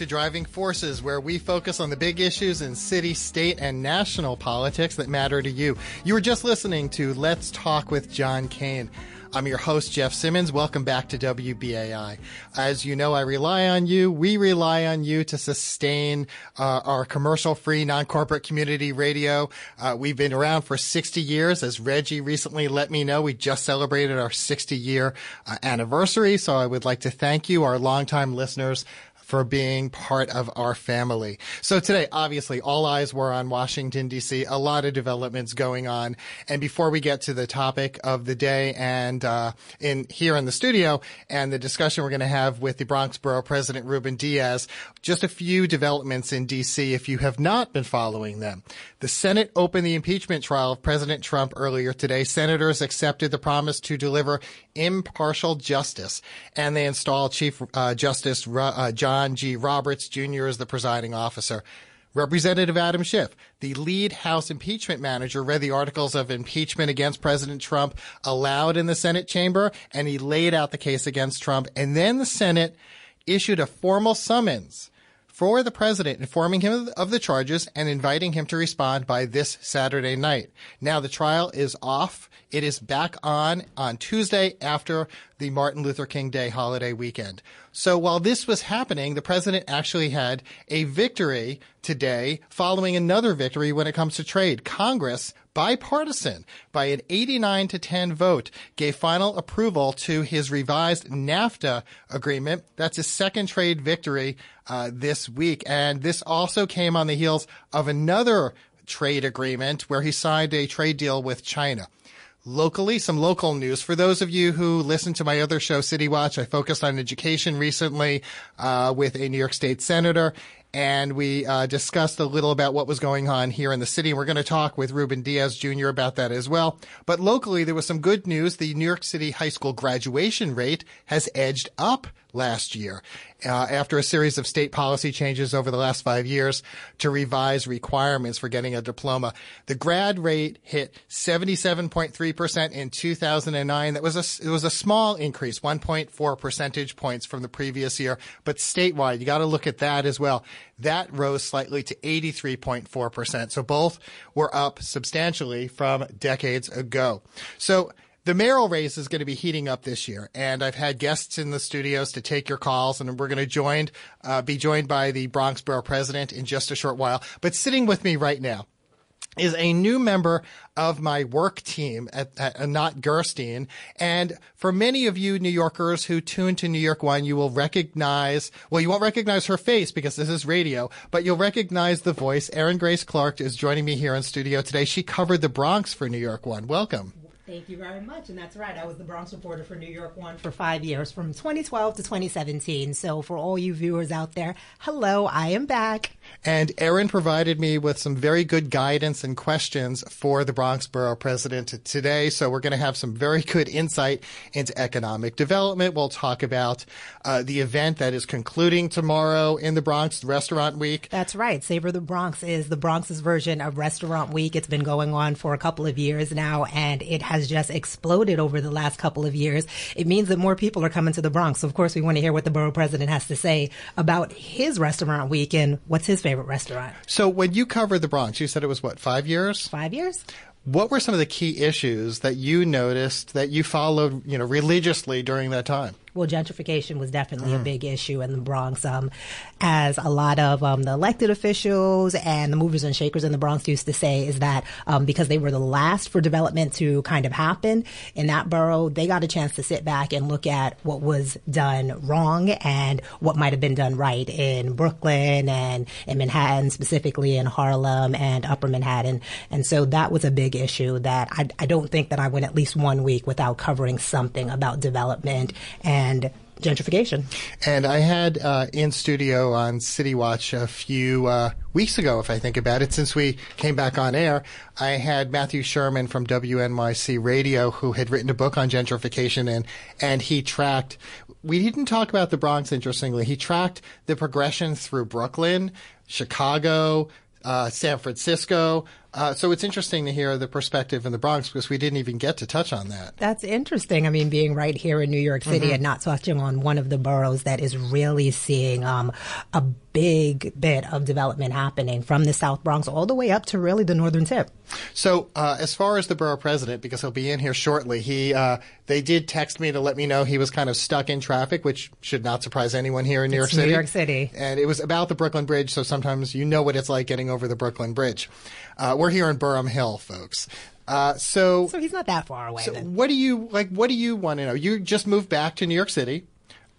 to Driving Forces, where we focus on the big issues in city, state, and national politics that matter to you. You were just listening to Let's Talk with John Kane. I'm your host, Jeff Simmons. Welcome back to WBAI. As you know, I rely on you. We rely on you to sustain uh, our commercial free, non corporate community radio. Uh, we've been around for 60 years. As Reggie recently let me know, we just celebrated our 60 year uh, anniversary. So I would like to thank you, our longtime listeners, for being part of our family. So today, obviously, all eyes were on Washington, D.C., a lot of developments going on. And before we get to the topic of the day and uh, in here in the studio and the discussion we're going to have with the Bronx Borough President Ruben Diaz, just a few developments in D.C. if you have not been following them. The Senate opened the impeachment trial of President Trump earlier today. Senators accepted the promise to deliver impartial justice, and they installed Chief uh, Justice uh, John G. Roberts Jr. as the presiding officer. Representative Adam Schiff, the lead House impeachment manager, read the articles of impeachment against President Trump aloud in the Senate chamber, and he laid out the case against Trump. And then the Senate issued a formal summons for the president, informing him of the charges and inviting him to respond by this Saturday night. Now the trial is off. It is back on on Tuesday after the Martin Luther King Day holiday weekend. So while this was happening, the president actually had a victory today following another victory when it comes to trade. Congress bipartisan by an 89 to 10 vote gave final approval to his revised NAFTA agreement. That's his second trade victory uh, this week. And this also came on the heels of another trade agreement where he signed a trade deal with China locally, some local news. For those of you who listen to my other show, City Watch, I focused on education recently uh, with a New York State senator, and we uh, discussed a little about what was going on here in the city. We're going to talk with Ruben Diaz Jr. about that as well. But locally, there was some good news. The New York City high school graduation rate has edged up last year uh, after a series of state policy changes over the last five years to revise requirements for getting a diploma. The grad rate hit 77.3% in 2009. That was a, it was a small increase, 1.4 percentage points from the previous year, but statewide, you got to look at that as well. That rose slightly to 83.4%. So both were up substantially from decades ago. So the mayoral race is going to be heating up this year, and I've had guests in the studios to take your calls, and we're going to joined uh, be joined by the Bronx Borough President in just a short while. But sitting with me right now is a new member of my work team at, at Anat Gerstein. And for many of you New Yorkers who tune to New York One, you will recognize, well, you won't recognize her face because this is radio, but you'll recognize the voice. Erin Grace Clarke is joining me here in studio today. She covered the Bronx for New York One. Welcome. Thank you very much. And that's right. I was the Bronx reporter for New York One for five years, from 2012 to 2017. So for all you viewers out there, hello, I am back. And Erin provided me with some very good guidance and questions for the Bronx Borough President today. So we're going to have some very good insight into economic development. We'll talk about uh, the event that is concluding tomorrow in the Bronx, Restaurant Week. That's right. Savor the Bronx is the Bronx's version of Restaurant Week. It's been going on for a couple of years now, and it has has just exploded over the last couple of years, it means that more people are coming to the Bronx. So of course, we want to hear what the borough president has to say about his restaurant week and what's his favorite restaurant. So when you covered the Bronx, you said it was what, five years? Five years. What were some of the key issues that you noticed that you followed, you know, religiously during that time? Well, gentrification was definitely mm. a big issue in the Bronx, um, as a lot of um, the elected officials and the movers and shakers in the Bronx used to say, is that um, because they were the last for development to kind of happen in that borough, they got a chance to sit back and look at what was done wrong and what might have been done right in Brooklyn and in Manhattan, specifically in Harlem and Upper Manhattan. And so that was a big issue that I, I don't think that I went at least one week without covering something about development and and gentrification. And I had uh, in studio on City Watch a few uh, weeks ago, if I think about it, since we came back on air, I had Matthew Schuerman from WNYC Radio who had written a book on gentrification and and he tracked. We didn't talk about the Bronx, interestingly. He tracked the progression through Brooklyn, Chicago, uh, San Francisco, Uh, so it's interesting to hear the perspective in the Bronx because we didn't even get to touch on that. That's interesting. I mean, being right here in New York City mm-hmm. and not touching on one of the boroughs that is really seeing um, a big bit of development happening from the South Bronx all the way up to really the northern tip. So, uh, as far as the borough president, because he'll be in here shortly, he uh, they did text me to let me know he was kind of stuck in traffic, which should not surprise anyone here in New it's York City. New York City, and it was about the Brooklyn Bridge, so sometimes you know what it's like getting over the Brooklyn Bridge. Uh, we're here in Burham Hill, folks. Uh, so, so he's not that far away. So what do you like? What do you want to know? You just moved back to New York City.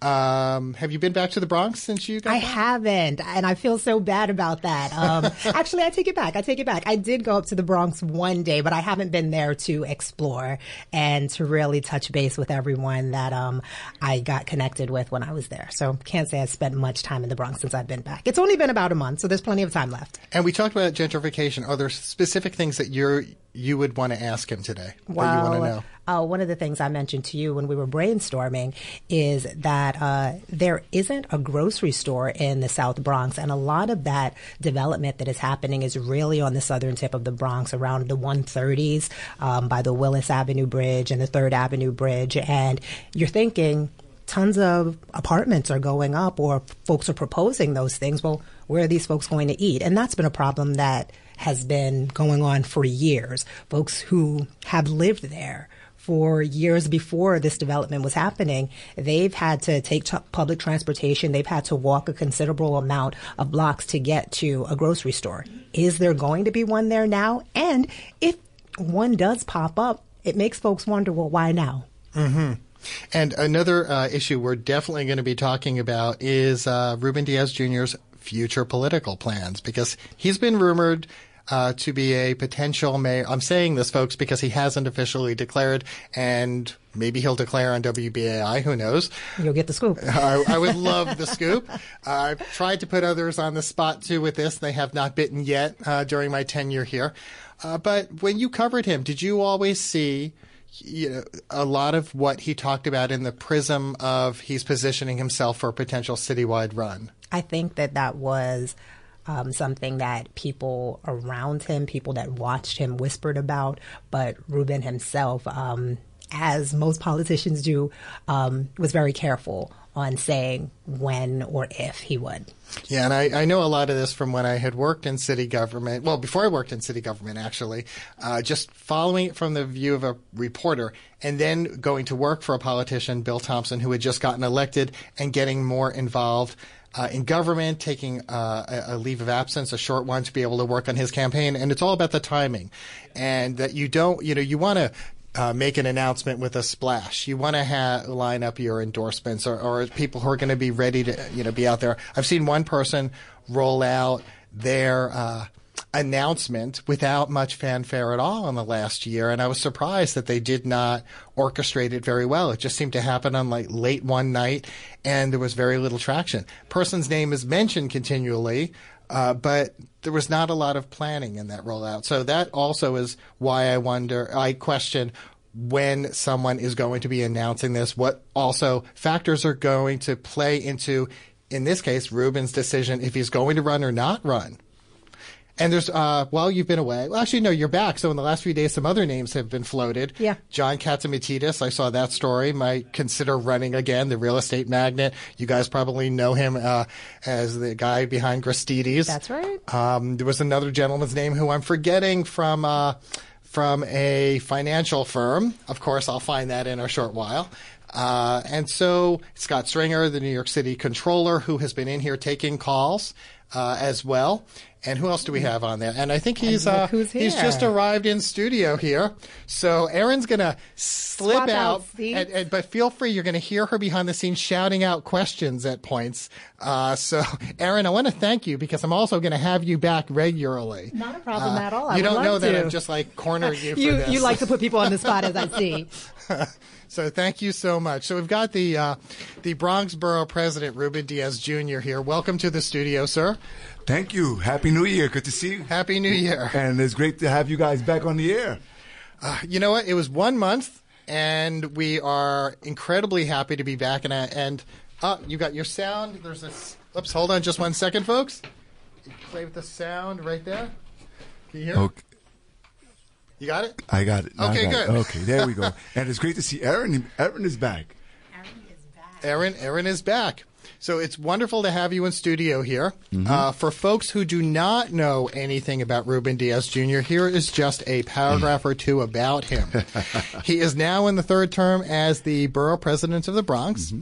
Um, have you been back to the Bronx since you got I back? haven't, and I feel so bad about that. Um, actually, I take it back. I take it back. I did go up to the Bronx one day, but I haven't been there to explore and to really touch base with everyone that um, I got connected with when I was there. So can't say I spent much time in the Bronx since I've been back. It's only been about a month, so there's plenty of time left. And we talked about gentrification. Are there specific things that you're you would want to ask him today? Well, uh, one of the things I mentioned to you when we were brainstorming is that uh, there isn't a grocery store in the South Bronx, and a lot of that development that is happening is really on the southern tip of the Bronx, around the 130s um, by the Willis Avenue Bridge and the Third Avenue Bridge, and you're thinking tons of apartments are going up or folks are proposing those things. Well, where are these folks going to eat? And that's been a problem that has been going on for years. Folks who have lived there for years before this development was happening, they've had to take t- public transportation. They've had to walk a considerable amount of blocks to get to a grocery store. Is there going to be one there now? And if one does pop up, it makes folks wonder, well, why now? Mm-hmm. And another uh, issue we're definitely going to be talking about is uh, Ruben Diaz Jr.'s future political plans because he's been rumored uh, to be a potential mayor. I'm saying this, folks, because he hasn't officially declared, and maybe he'll declare on WBAI. Who knows? You'll get the scoop. I, I would love the scoop. Uh, I've tried to put others on the spot too with this. They have not bitten yet uh, during my tenure here. Uh, but when you covered him, did you always see? you know, a lot of what he talked about in the prism of he's positioning himself for a potential citywide run. I think that that was um, something that people around him, people that watched him, whispered about. But Ruben himself, um, as most politicians do, um, was very careful on saying when or if he would. Yeah, and I, I, know a lot of this from when I had worked in city government. Well, before I worked in city government, actually, uh, just following it from the view of a reporter and then going to work for a politician, Bill Thompson, who had just gotten elected and getting more involved uh, in government, taking uh, a, a, leave of absence, a short one, to be able to work on his campaign. And it's all about the timing, and that you don't, you know, you want to. Uh, make an announcement with a splash. You want to ha- line up your endorsements or, or people who are going to be ready to, you know, be out there. I've seen one person roll out their uh, announcement without much fanfare at all in the last year. And I was surprised that they did not orchestrate it very well. It just seemed to happen on like late one night and there was very little traction. Person's name is mentioned continually. Uh, but there was not a lot of planning in that rollout. So that also is why I wonder, I question when someone is going to be announcing this, what also factors are going to play into, in this case, Ruben's decision if he's going to run or not run. And there's, uh, well, you've been away. Well, actually, no, you're back. So in the last few days, some other names have been floated. Yeah. John Catsimatidis, I saw that story, might consider running again, the real estate magnate. You guys probably know him uh, as the guy behind Gristedes. That's right. Um, there was another gentleman's name who I'm forgetting from. Uh, from a financial firm. Of course, I'll find that in a short while. Uh, and so Scott Stringer, the New York City controller, who has been in here taking calls uh, as well. And who else do we have on there? And I think he's uh, he's just arrived in studio here. So Erin's gonna slip Swap out, out and, and, but feel free. You're gonna hear her behind the scenes shouting out questions at points. Uh, so Erin, I want to thank you because I'm also gonna have you back regularly. Not a problem uh, at all. I you don't know to. that I'm just like cornering you. you this. you like to put people on the spot, as I see. So thank you so much. So we've got the uh, the Bronx Borough President Ruben Diaz Jr. here. Welcome to the studio, sir. Thank you. Happy New Year. Good to see you. Happy New Year. And it's great to have you guys back on the air. Uh, you know what? It was one month, and we are incredibly happy to be back. And and uh, you got your sound. There's this. Oops, hold on, just one second, folks. Play with the sound right there. Can you hear? Okay. You got it? I got it. Okay, got good. It. Okay, there we go. and it's great to see Erin. Erin is back. Erin, is back. Erin, Erin is back. So it's wonderful to have you in studio here. Uh, for folks who do not know anything about Ruben Diaz Jr., here is just a paragraph or two about him. he is now in the third term as the borough president of the Bronx.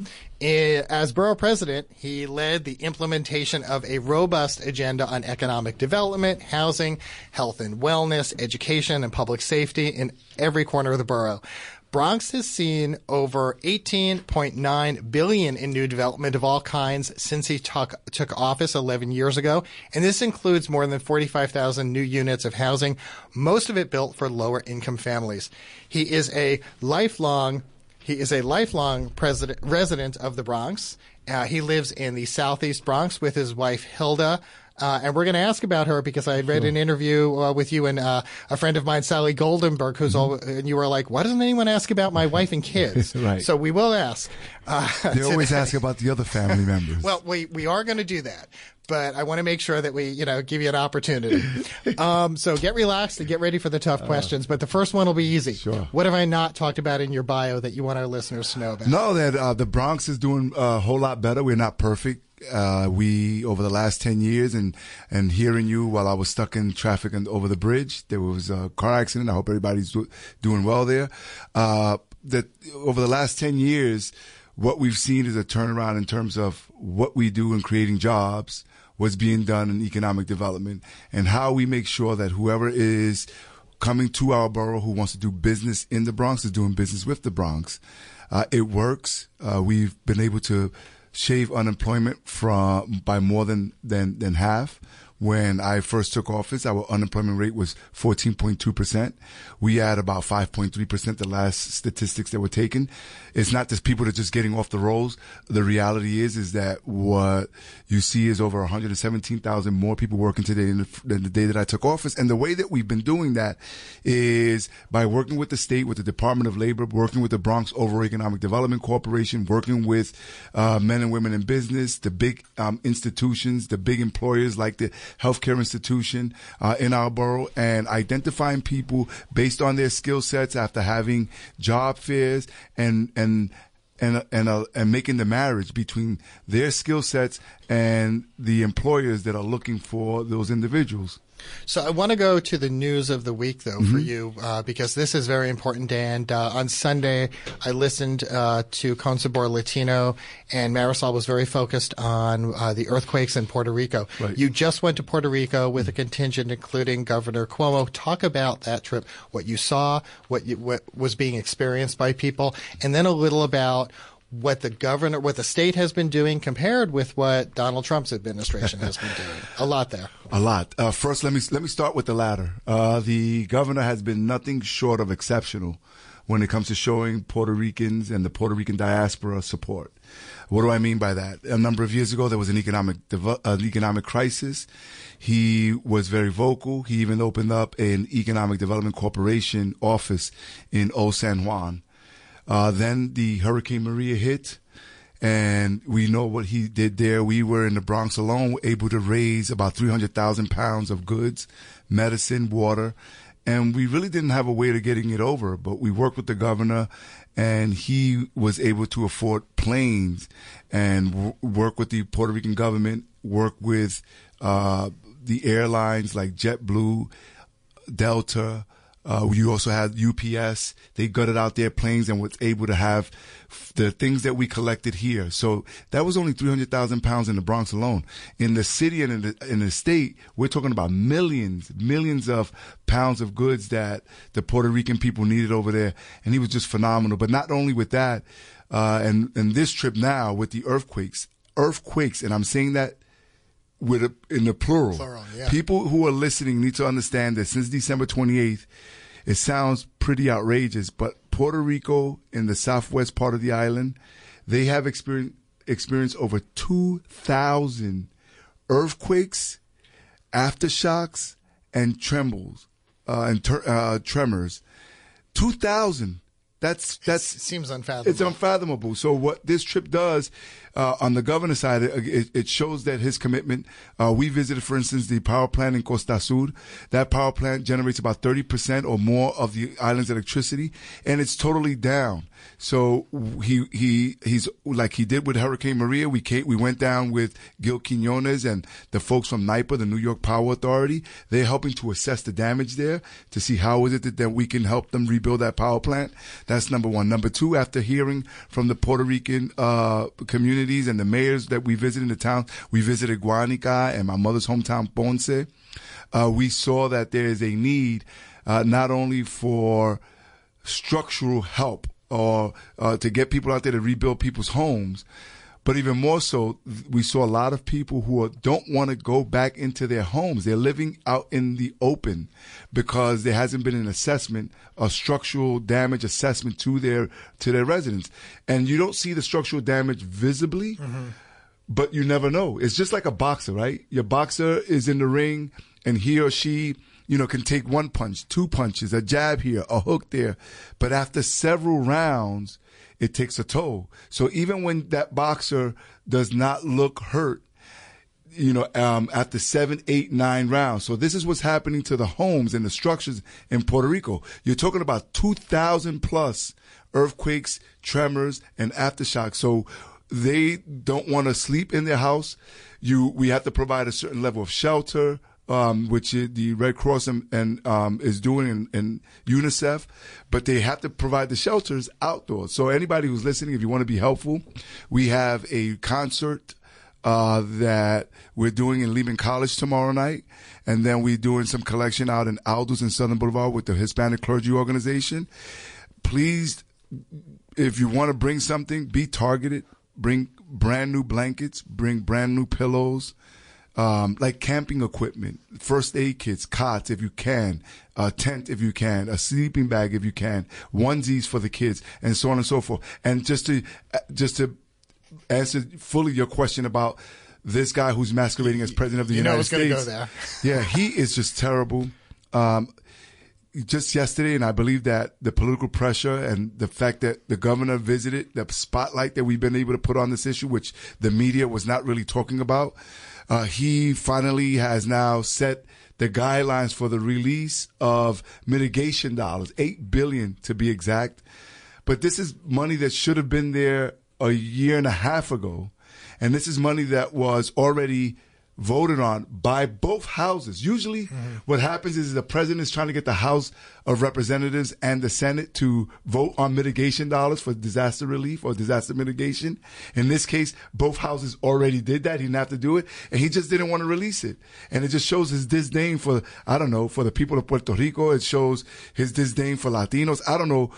Eh, As borough president, he led the implementation of a robust agenda on economic development, housing, health and wellness, education, and public safety in every corner of the borough. Bronx has seen over 18.9 billion in new development of all kinds since he took, took office 11 years ago, and this includes more than 45,000 new units of housing, most of it built for lower income families. He is a lifelong he is a lifelong president, resident of the Bronx. Uh, he lives in the southeast Bronx with his wife Hilda. Uh, and we're going to ask about her because I had read an interview uh, with you and uh, a friend of mine, Sally Goldenberg, who's all, and you were like, "Why doesn't anyone ask about my wife and kids?" Right. So we will ask. Uh, They always ask about the other family members. Well, we we are going to do that, but I want to make sure that we you know give you an opportunity. um, so get relaxed and get ready for the tough questions. But the first one will be easy. Uh, Sure. What have I not talked about in your bio that you want our listeners to know about? No, that uh, the Bronx is doing a whole lot better. We're not perfect. Uh, we over the last ten years, and and hearing you while I was stuck in traffic and over the bridge, there was a car accident. I hope everybody's do, doing well there. Uh, that over the last ten years, what we've seen is a turnaround in terms of what we do in creating jobs, what's being done in economic development, and how we make sure that whoever is coming to our borough who wants to do business in the Bronx is doing business with the Bronx. Uh, it works. Uh, we've been able to shave unemployment from by more than than than half. When I first took office, our unemployment rate was 14.2 percent. We had about 5.3 percent the last statistics that were taken. It's not just people that are just getting off the rolls. The reality is, is that what you see is over 117,000 more people working today than the day that I took office. And the way that we've been doing that is by working with the state, with the Department of Labor, working with the Bronx Overall Economic Development Corporation, working with uh, men and women in business, the big um, institutions, the big employers like the healthcare institution uh, in our borough, and identifying people based on their skill sets after having job fairs and and and and uh, and making the marriage between their skill sets and the employers that are looking for those individuals. So I want to go to the news of the week, though, Mm-hmm. for you, uh, because this is very important. And uh, on Sunday, I listened uh, to Consabor Latino, and Marisol was very focused on uh, the earthquakes in Puerto Rico. Right. You just went to Puerto Rico with a contingent, including Governor Cuomo. Talk about that trip, what you saw, what, you, what was being experienced by people, and then a little about what the governor, what the state has been doing compared with what Donald Trump's administration has been doing. A lot there. A lot. Uh, first, let me let me start with the latter. Uh, the governor has been nothing short of exceptional when it comes to showing Puerto Ricans and the Puerto Rican diaspora support. What do I mean by that? A number of years ago, there was an economic an economic crisis. He was very vocal. He even opened up an economic development corporation office in Old San Juan. Uh, then the Hurricane Maria hit, and we know what he did there. We were in the Bronx alone, able to raise about 300,000 pounds of goods, medicine, water, and we really didn't have a way to getting it over, but we worked with the governor and he was able to afford planes and w- work with the Puerto Rican government, work with, uh, the airlines like JetBlue, Delta. Uh, you also had UPS. They gutted out their planes and was able to have the things that we collected here. So that was only 300,000 pounds in the Bronx alone. In the city and in the, in the state, we're talking about millions, millions of pounds of goods that the Puerto Rican people needed over there. And he was just phenomenal. But not only with that, uh, and, and this trip now with the earthquakes, earthquakes, and I'm saying that with a, in the plural. Plural, yeah. People who are listening need to understand that since December 28th, it sounds pretty outrageous, but Puerto Rico in the southwest part of the island, they have experienced experienced over 2,000 earthquakes, aftershocks, and trembles uh, and ter- uh, tremors. 2,000 That's that's seems unfathomable. It's unfathomable. So what this trip does uh, on the governor side, it, it, shows that his commitment. Uh, we visited, for instance, the power plant in Costa Sur. That power plant generates about thirty percent or more of the island's electricity, and it's totally down. So he he he's like he did with Hurricane Maria. We came, we went down with Gil Quiniones and the folks from NYPA, the New York Power Authority. They're helping to assess the damage there to see how is it that, that we can help them rebuild that power plant. That's number one. Number two, after hearing from the Puerto Rican uh, communities and the mayors that we visited in the town, we visited Guanica and my mother's hometown, Ponce. Uh, we saw that there is a need uh, not only for structural help or uh, to get people out there to rebuild people's homes. But even more so, we saw a lot of people who are, don't want to go back into their homes. They're living out in the open because there hasn't been an assessment, a structural damage assessment to their to their residents, and you don't see the structural damage visibly. Mm-hmm. But you never know. It's just like a boxer, right? Your boxer is in the ring, and he or she you know, can take one punch, two punches, a jab here, a hook there. But after several rounds, it takes a toll. So even when that boxer does not look hurt, you know, um, after seven, eight, nine rounds. So this is what's happening to the homes and the structures in Puerto Rico. You're talking about 2,000 plus earthquakes, tremors, and aftershocks. So they don't want to sleep in their house. You, we have to provide a certain level of shelter, um, which the Red Cross and, and um, is doing in, in, UNICEF, but they have to provide the shelters outdoors. So anybody who's listening, if you want to be helpful, we have a concert uh, that we're doing in Lehman College tomorrow night, and then we're doing some collection out in Aldus and Southern Boulevard with the Hispanic Clergy Organization. Please, if you want to bring something, be targeted. Bring brand new blankets. Bring brand new pillows um, like camping equipment, first aid kits, cots if you can, a tent if you can, a sleeping bag if you can, onesies for the kids, and so on and so forth. And just to just to answer fully your question about this guy who's masquerading as president of the you United States. Go yeah, he is just terrible. Um, just yesterday, and I believe that the political pressure and the fact that the governor visited, the spotlight that we've been able to put on this issue, which the media was not really talking about, uh, he finally has now set the guidelines for the release of mitigation dollars, eight billion to be exact. But this is money that should have been there a year and a half ago, and this is money that was already voted on by both houses. Usually, mm-hmm. what happens is the president is trying to get the House of Representatives and the Senate to vote on mitigation dollars for disaster relief or disaster mitigation. In this case, both houses already did that. He didn't have to do it, and he just didn't want to release it. And it just shows his disdain for, I don't know, for the people of Puerto Rico. It shows his disdain for Latinos. I don't know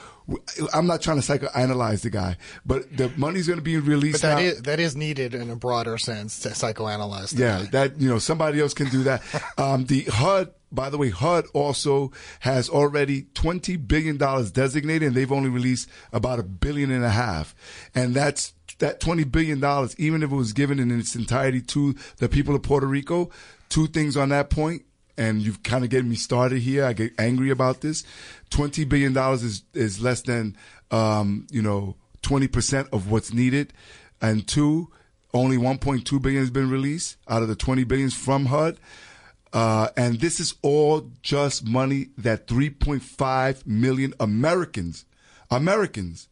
I'm not trying to psychoanalyze the guy, but the money's going to be released. But that is, that is needed in a broader sense to psychoanalyze. yeah, guy. that you know somebody else can do that. um, the HUD, by the way, HUD also has already twenty billion dollars designated, and they've only released about a billion and a half, and that's that twenty billion dollars. Even if it was given in its entirety to the people of Puerto Rico, two things on that point and you've kind of getting me started here. I get angry about this. Twenty billion dollars is is less than um, you know twenty percent of what's needed, and two, only one point two billion has been released out of the twenty billions from HUD. Uh, and this is all just money that 3.5 million Americans, Americans,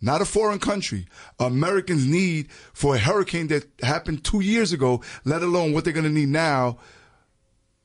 not a foreign country, Americans need for a hurricane that happened two years ago, let alone what they're going to need now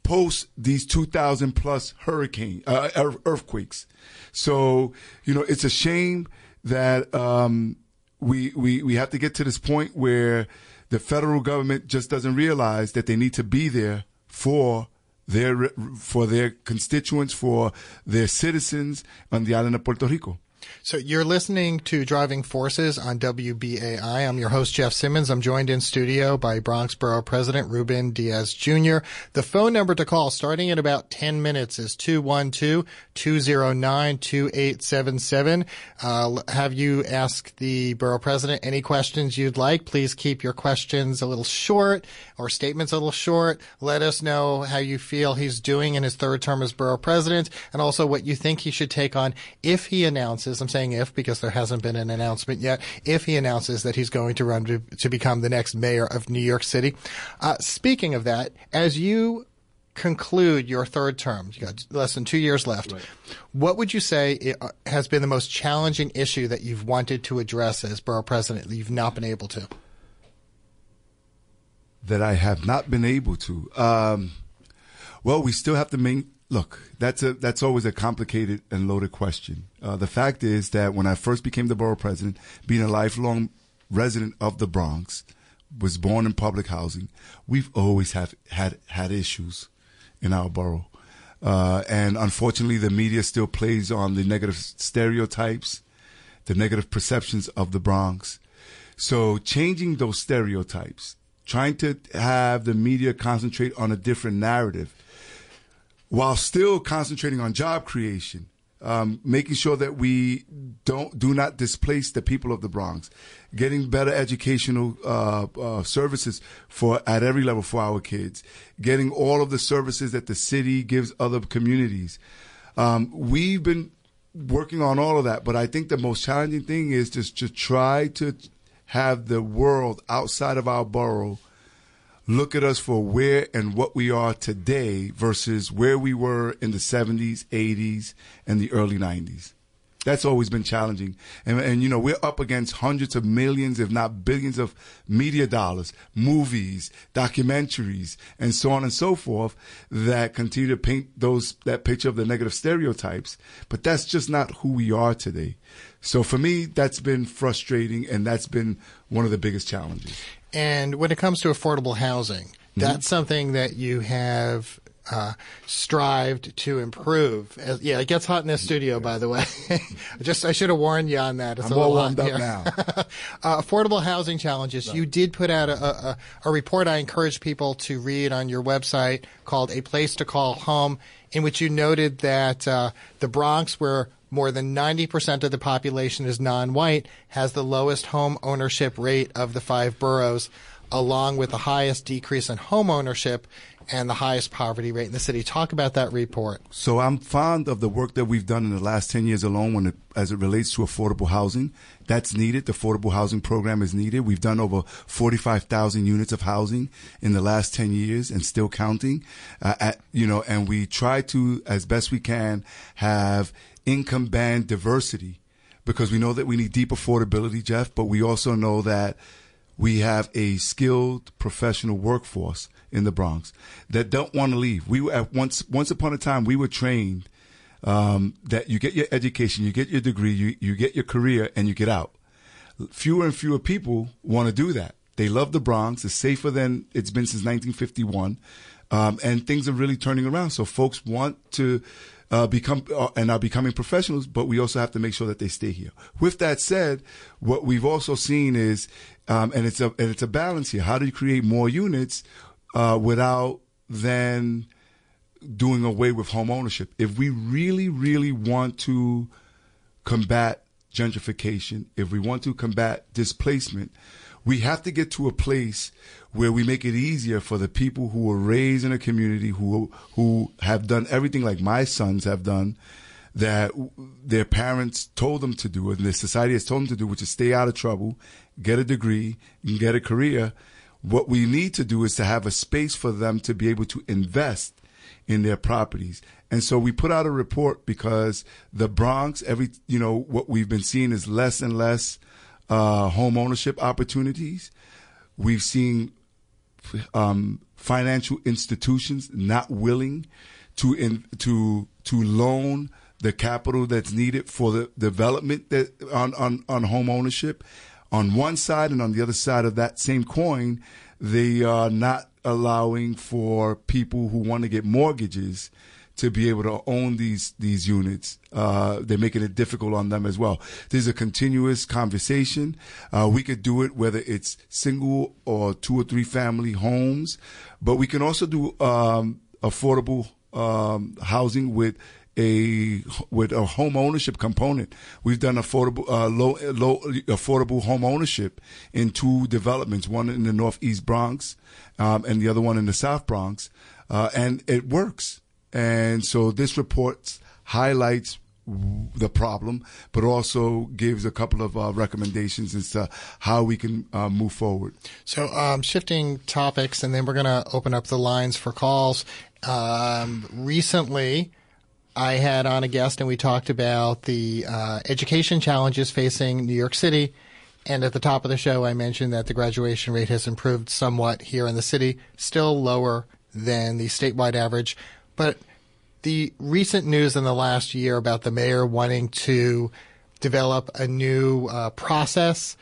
post these 2000 plus hurricane uh, earthquakes. So, you know, it's a shame that um, we, we, we have to get to this point where the federal government just doesn't realize that they need to be there for their, for their constituents, for their citizens on the island of Puerto Rico. So you're listening to Driving Forces on WBAI. I'm your host, Jeff Simmons. I'm joined in studio by Bronx Borough President Ruben Diaz Jr. The phone number to call starting in about 10 minutes is 212-209-2877. Uh, have you ask the Borough President any questions you'd like. Please keep your questions a little short or statements a little short. Let us know how you feel he's doing in his third term as Borough President and also what you think he should take on if he announces announces, I'm saying if because there hasn't been an announcement yet, if he announces that he's going to run to, to become the next mayor of New York City. Uh, speaking of that, as you conclude your third term, you got less than two years left. Right. What would you say uh, has been the most challenging issue that you've wanted to address as borough president that you've not been able to? That I have not been able to. Um, well, we still have to main, look. That's a that's always a complicated and loaded question. Uh, the fact is that when I first became the borough president, being a lifelong resident of the Bronx, was born in public housing, we've always have had had issues in our borough. Uh, and unfortunately, the media still plays on the negative stereotypes, the negative perceptions of the Bronx. So changing those stereotypes, trying to have the media concentrate on a different narrative while still concentrating on job creation, um, making sure that we don't do not displace the people of the Bronx, getting better educational uh, uh, services for at every level for our kids, getting all of the services that the city gives other communities. Um, we've been working on all of that, but I think the most challenging thing is just to try to have the world outside of our borough look at us for where and what we are today versus where we were in the 70s, 80s, and the early 90s. That's always been challenging. And, and, you know, we're up against hundreds of millions, if not billions of media dollars, movies, documentaries, and so on and so forth that continue to paint those, that picture of the negative stereotypes. But that's just not who we are today. So for me, that's been frustrating and that's been one of the biggest challenges. And when it comes to affordable housing, mm-hmm. that's something that you have uh, strived to improve. As, yeah, it gets hot in this studio, by the way. Just I should have warned you on that. It's I'm all warmed up now. uh, affordable housing challenges. Right. You did put out a, a, a, report I encourage people to read on your website called "A Place to Call Home," in which you noted that uh, the Bronx, where more than 90% of the population is non-white, has the lowest home ownership rate of the five boroughs, along with the highest decrease in home ownership and the highest poverty rate in the city. Talk about that report. So I'm fond of the work that we've done in the last 10 years alone when it, as it relates to affordable housing. That's needed. The affordable housing program is needed. We've done over 45,000 units of housing in the last 10 years and still counting. Uh, at, you know, and we try to, as best we can, have income band diversity because we know that we need deep affordability, Jeff, but we also know that we have a skilled professional workforce in the Bronx that don't want to leave. We were at once once upon a time we were trained um, that you get your education, you get your degree, you, you get your career, and you get out. Fewer and fewer people want to do that. They love the Bronx. It's safer than it's been since 1951. Um, and things are really turning around. So folks want to uh, become uh, and are becoming professionals, but we also have to make sure that they stay here. With that said, what we've also seen is, um, and it's a and it's a balance here. How do you create more units uh, without then doing away with home ownership? If we really, really want to combat gentrification, if we want to combat displacement, we have to get to a place where we make it easier for the people who were raised in a community who who have done everything like my sons have done that their parents told them to do and the society has told them to do which is stay out of trouble get a degree and get a career. What we need to do is to have a space for them to be able to invest in their properties. And so we put out a report because the Bronx every you know what we've been seeing is less and less uh, home ownership opportunities. We've seen um, financial institutions not willing to in, to to loan the capital that's needed for the development that on, on, on home ownership. On one side and on the other side of that same coin, they are not allowing for people who want to get mortgages to be able to own these these units. Uh, they're making it difficult on them as well. There's a continuous conversation. Uh, we could do it whether it's single or two or three family homes, but we can also do um, affordable um, housing with a with a home ownership component. We've done affordable uh, low low affordable home ownership in two developments, one in the Northeast Bronx um, and the other one in the South Bronx, uh, and it works. And so this report highlights the problem, but also gives a couple of uh, recommendations as to how we can uh, move forward. So, um, shifting topics, and then we're going to open up the lines for calls. Um, recently, I had on a guest, and we talked about the uh, education challenges facing New York City. And at the top of the show, I mentioned that the graduation rate has improved somewhat here in the city, still lower than the statewide average. But the recent news in the last year about the mayor wanting to develop a new uh, process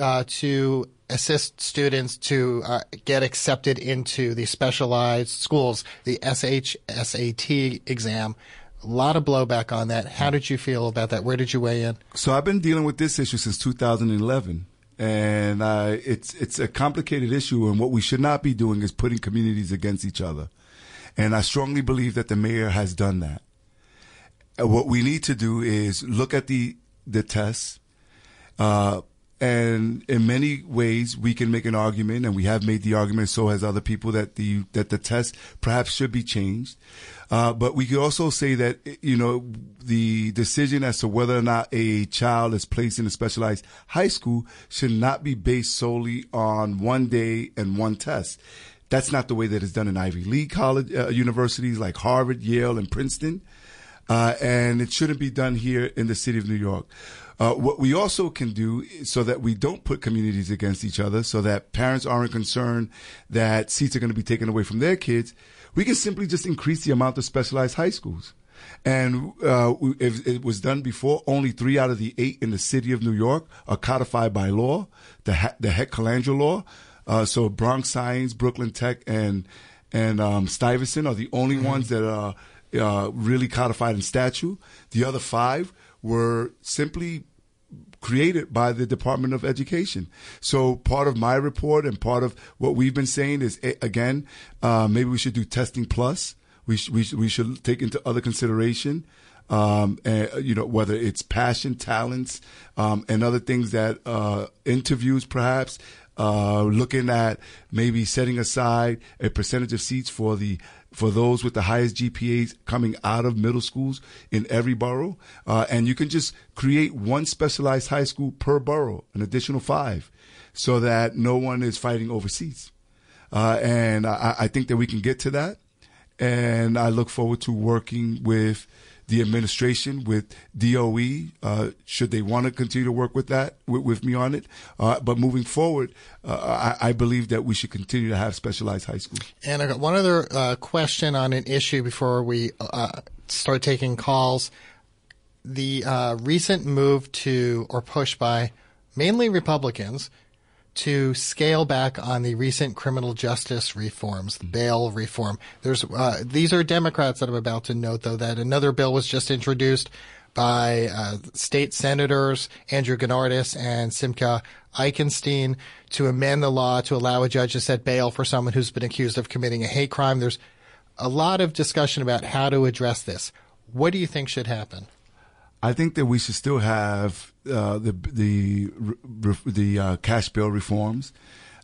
uh, to assist students to uh, get accepted into the specialized schools, the SHSAT exam. A lot of blowback on that. How did you feel about that? Where did you weigh in? So I've been dealing with this issue since 2011 and uh, it's it's a complicated issue. And what we should not be doing is putting communities against each other. And I strongly believe that the mayor has done that. what we need to do is look at the the tests, uh, and in many ways we can make an argument, and we have made the argument. So has other people that the that the test perhaps should be changed. Uh, but we could also say that you know the decision as to whether or not a child is placed in a specialized high school should not be based solely on one day and one test. That's not the way that it's done in Ivy League college uh, universities like Harvard, Yale, and Princeton. Uh, and it shouldn't be done here in the city of New York. Uh, what we also can do so that we don't put communities against each other, so that parents aren't concerned that seats are going to be taken away from their kids, we can simply just increase the amount of specialized high schools. And uh, if it was done before, only three out of the eight in the city of New York are codified by law, the the Hecht-Calandra law. Uh, so Bronx Science, Brooklyn Tech, and and um, Stuyvesant are the only mm-hmm. ones that are uh, really codified in statute. The other five were simply created by the Department of Education. So part of my report and part of what we've been saying is again, uh, maybe we should do testing plus. We sh- we, sh- we should take into other consideration. Um, and, you know, whether it's passion, talents, um, and other things that, uh, interviews perhaps, uh, looking at maybe setting aside a percentage of seats for the for those with the highest GPAs coming out of middle schools in every borough. Uh, and you can just create one specialized high school per borough, an additional five, so that no one is fighting over seats. Uh, and I, I, think that we can get to that. And I look forward to working with the administration with DOE, uh, should they want to continue to work with that, with, with me on it. Uh, but moving forward, uh, I, I, believe that we should continue to have specialized high schools. And I got one other uh, question on an issue before we uh, start taking calls. The recent move to, or push by mainly Republicans, to scale back on the recent criminal justice reforms, the bail reform. There's uh, these are Democrats that I'm about to note, though, that another bill was just introduced by uh, state senators Andrew Gounardes and Simcha Eichenstein to amend the law to allow a judge to set bail for someone who's been accused of committing a hate crime. There's a lot of discussion about how to address this. What do you think should happen? I think that we should still have uh, the the the uh, cash bail reforms.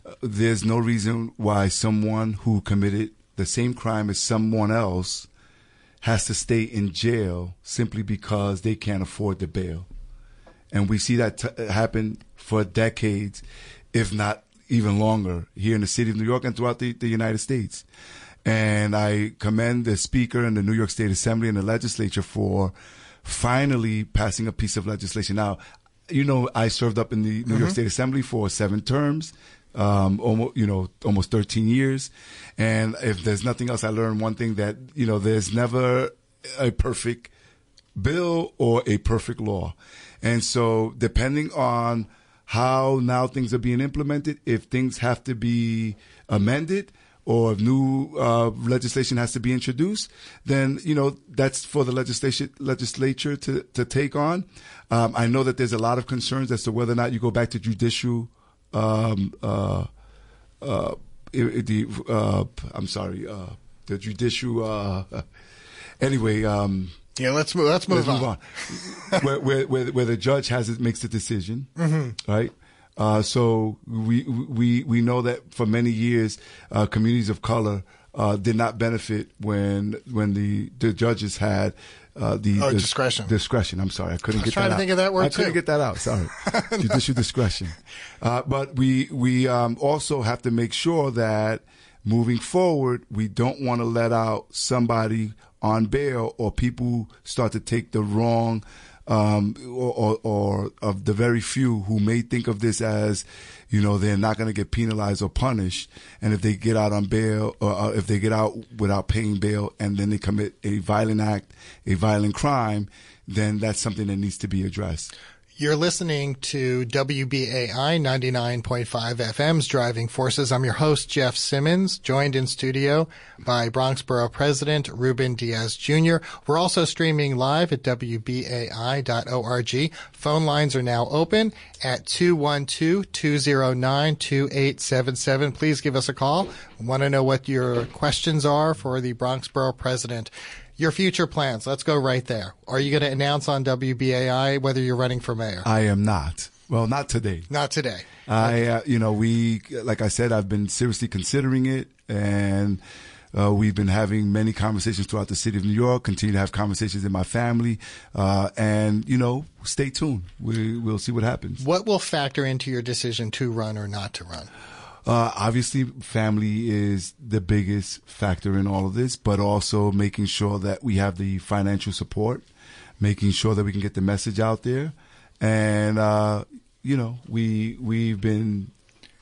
Uh, there's no reason why someone who committed the same crime as someone else has to stay in jail simply because they can't afford the bail. And we see that t- happen for decades, if not even longer, here in the city of New York and throughout the, the United States. And I commend the Speaker and the New York State Assembly and the legislature for finally passing a piece of legislation. Now, you know, I served up in the New mm-hmm. York State Assembly for seven terms. Um, almost, you know, almost 13 years. And if there's nothing else, I learned one thing that, you know, there's never a perfect bill or a perfect law. And so depending on how now things are being implemented, if things have to be amended, or if new uh, legislation has to be introduced, then you know that's for the legislation legislature to to take on. Um, I know that there's a lot of concerns as to whether or not you go back to judicial. Um, uh, uh, the uh, I'm sorry, uh, the judicial. Uh, anyway. Um, yeah, let's move. Let's move let's on. Move on. where, where, where, where, the judge has it makes the decision, mm-hmm. right? Uh, so we we we know that for many years, uh, communities of color uh, did not benefit when when the the judges had uh, the, oh, discretion. Discretion. I'm sorry, I couldn't I was get trying that to out. think of that word, I couldn't get that out. Sorry, judicial discretion. Uh, but we we um, also have to make sure that moving forward, we don't want to let out somebody on bail or people start to take the wrong. Um, or, or, or of the very few who may think of this as, you know, they're not going to get penalized or punished. And if they get out on bail or uh, if they get out without paying bail and then they commit a violent act, a violent crime, then that's something that needs to be addressed. You're listening to WBAI 99.5 FM's Driving Forces. I'm your host, Jeff Simmons, joined in studio by Bronx Borough President Ruben Diaz Jr. We're also streaming live at WBAI.org. Phone lines are now open at 212-209-2877. Please give us a call. We want to know what your questions are for the Bronx Borough President your future plans. Let's go right there. Are you going to announce on WBAI whether you're running for mayor? I am not. Well, not today. Not today. I, uh, you know, we, like I said, I've been seriously considering it and, uh, we've been having many conversations throughout the city of New York, continue to have conversations in my family, uh, and, you know, stay tuned. We, we'll see what happens. What will factor into your decision to run or not to run? Uh, obviously, family is the biggest factor in all of this, but also making sure that we have the financial support, making sure that we can get the message out there, and uh, you know, we we've been.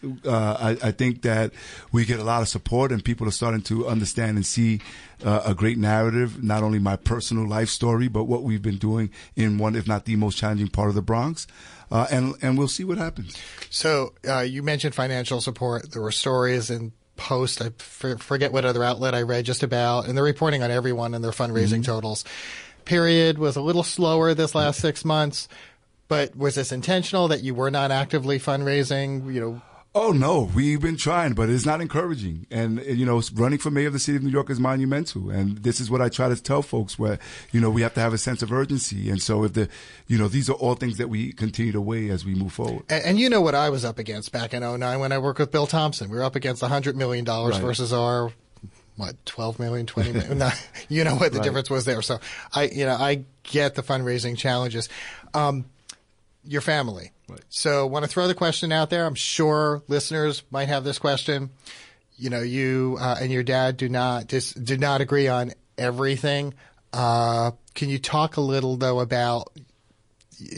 Uh, I, I, think that we get a lot of support, and people are starting to understand and see uh, a great narrative. Not only my personal life story, but what we've been doing in one, if not the most challenging part of the Bronx. Uh, and and we'll see what happens. So uh, you mentioned financial support. There were stories and posts. I f- forget what other outlet I read just about, and they're reporting on everyone and their fundraising mm-hmm. totals. Period was a little slower this last six months, but was this intentional that you were not actively fundraising? You know. Oh no, we've been trying, but it's not encouraging. And you know, running for mayor of the city of New York is monumental. And this is what I try to tell folks: where you know we have to have a sense of urgency. And so, if the, you know, these are all things that we continue to weigh as we move forward. And, and you know what I was up against back in 09 when I worked with Bill Thompson. We were up against hundred million dollars right. versus our what 12 million 20 million no, you know what the right. difference was there so i you know i get the fundraising challenges um, your family Right. So, want to throw the question out there. I'm sure listeners might have this question. You know, you uh, and your dad do not dis- do not agree on everything. Uh, can you talk a little though about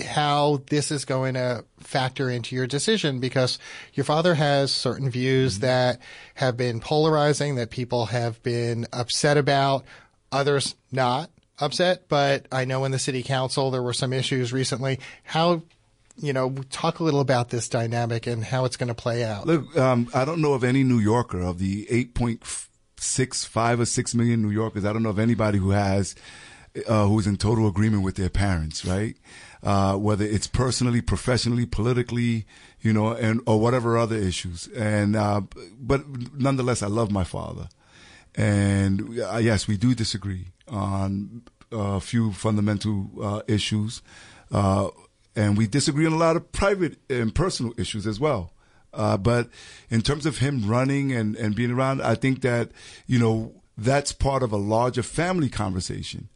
how this is going to factor into your decision? Because your father has certain views mm-hmm. that have been polarizing, that people have been upset about, others not upset. But I know in the city council there were some issues recently. How you know, talk a little about this dynamic and how it's going to play out. Look, um, I don't know of any New Yorker of the 8.65 or 6 million New Yorkers. I don't know of anybody who has, uh, who's in total agreement with their parents, right? Uh, whether it's personally, professionally, politically, you know, and, or whatever other issues. And, uh, but nonetheless, I love my father. And uh, yes, we do disagree on a few fundamental, uh, issues. Uh, and we disagree on a lot of private and personal issues as well. Uh, but in terms of him running and, and being around, I think that, you know, that's part of a larger family conversation.